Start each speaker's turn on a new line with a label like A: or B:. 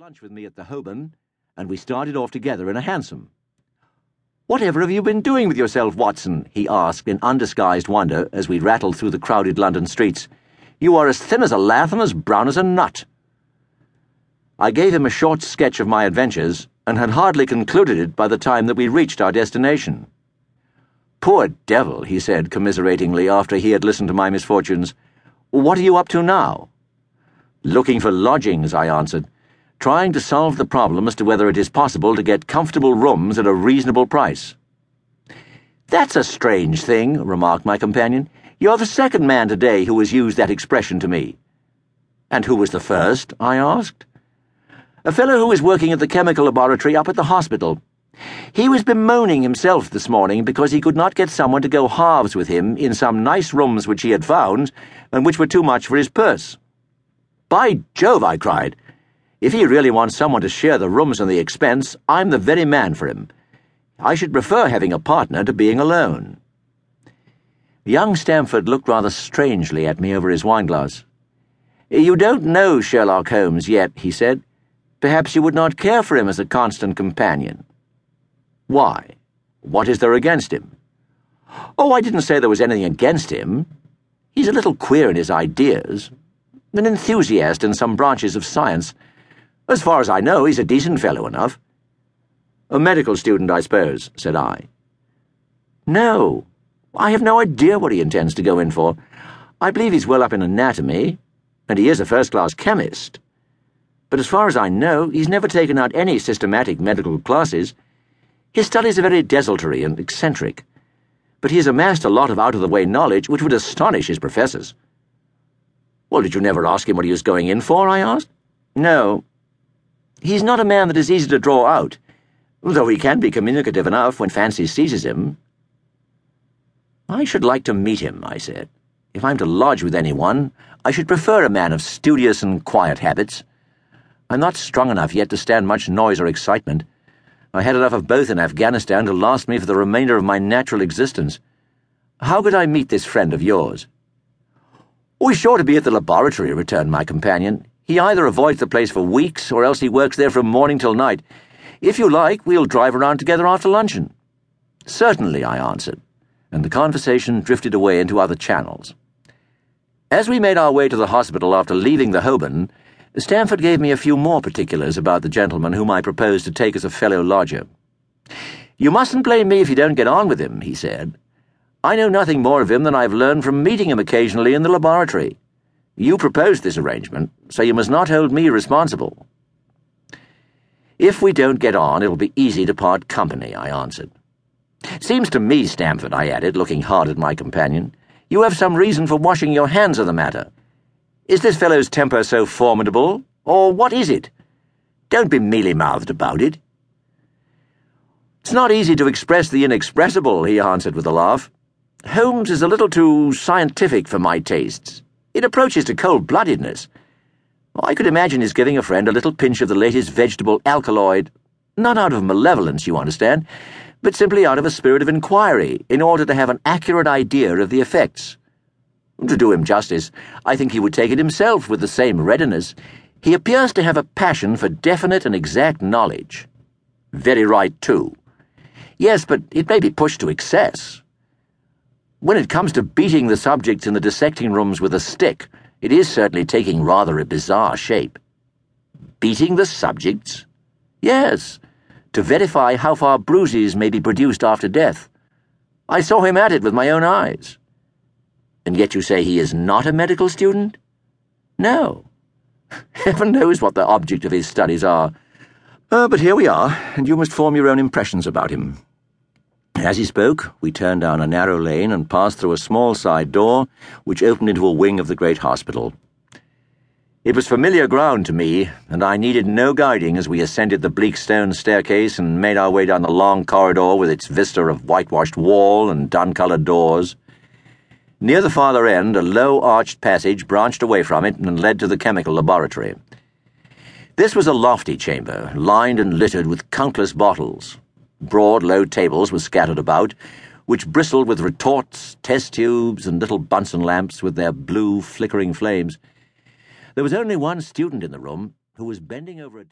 A: lunch with me at the Holborn, and we started off together in a hansom. Whatever have you been doing with yourself, Watson? he asked in undisguised wonder as we rattled through the crowded London streets. You are as thin as a lath and as brown as a nut. I gave him a short sketch of my adventures, and had hardly concluded it by the time that we reached our destination. Poor devil, he said commiseratingly after he had listened to my misfortunes. What are you up to now? Looking for lodgings, I answered trying to solve the problem as to whether it is possible to get comfortable rooms at a reasonable price.
B: That's a strange thing, remarked my companion. You're the second man today who has used that expression to me.
A: And who was the first? I asked.
B: A fellow who is working at the chemical laboratory up at the hospital. He was bemoaning himself this morning because he could not get someone to go halves with him in some nice rooms which he had found and which were too much for his purse.
A: By Jove, I cried. If he really wants someone to share the rooms and the expense, I'm the very man for him. I should prefer having a partner to being alone. Young Stamford looked rather strangely at me over his wine glass.
B: You don't know Sherlock Holmes yet, he said. Perhaps you would not care for him as a constant companion.
A: Why? What is there against him?
B: Oh, I didn't say there was anything against him. He's a little queer in his ideas, an enthusiast in some branches of science as far as I know, he's a decent fellow enough.
A: A medical student, I suppose, said I.
B: No, I have no idea what he intends to go in for. I believe he's well up in anatomy, and he is a first class chemist. But as far as I know, he's never taken out any systematic medical classes. His studies are very desultory and eccentric, but he has amassed a lot of out of the way knowledge which would astonish his professors.
A: Well, did you never ask him what he was going in for? I asked.
B: No, He's not a man that is easy to draw out, though he can be communicative enough when fancy seizes him.
A: I should like to meet him, I said. If I'm to lodge with anyone, I should prefer a man of studious and quiet habits. I'm not strong enough yet to stand much noise or excitement. I had enough of both in Afghanistan to last me for the remainder of my natural existence. How could I meet this friend of yours?
B: We're sure to be at the laboratory, returned my companion. He either avoids the place for weeks or else he works there from morning till night. If you like, we'll drive around together after luncheon.
A: Certainly, I answered, and the conversation drifted away into other channels. As we made our way to the hospital after leaving the Holborn, Stamford gave me a few more particulars about the gentleman whom I proposed to take as a fellow lodger.
B: You mustn't blame me if you don't get on with him, he said. I know nothing more of him than I've learned from meeting him occasionally in the laboratory. You proposed this arrangement, so you must not hold me responsible.
A: If we don't get on, it'll be easy to part company, I answered. Seems to me, Stamford, I added, looking hard at my companion, you have some reason for washing your hands of the matter. Is this fellow's temper so formidable, or what is it? Don't be mealy mouthed about it.
B: It's not easy to express the inexpressible, he answered with a laugh. Holmes is a little too scientific for my tastes. It approaches to cold bloodedness. I could imagine his giving a friend a little pinch of the latest vegetable alkaloid, not out of malevolence, you understand, but simply out of a spirit of inquiry in order to have an accurate idea of the effects. To do him justice, I think he would take it himself with the same readiness. He appears to have a passion for definite and exact knowledge.
A: Very right, too.
B: Yes, but it may be pushed to excess. When it comes to beating the subjects in the dissecting rooms with a stick, it is certainly taking rather a bizarre shape.
A: Beating the subjects?
B: Yes, to verify how far bruises may be produced after death. I saw him at it with my own eyes.
A: And yet you say he is not a medical student?
B: No. Heaven knows what the object of his studies are.
A: Uh, but here we are, and you must form your own impressions about him. As he spoke, we turned down a narrow lane and passed through a small side door which opened into a wing of the great hospital. It was familiar ground to me, and I needed no guiding as we ascended the bleak stone staircase and made our way down the long corridor with its vista of whitewashed wall and dun colored doors. Near the farther end, a low arched passage branched away from it and led to the chemical laboratory. This was a lofty chamber, lined and littered with countless bottles, Broad, low tables were scattered about, which bristled with retorts, test tubes, and little Bunsen lamps with their blue, flickering flames. There was only one student in the room who was bending over a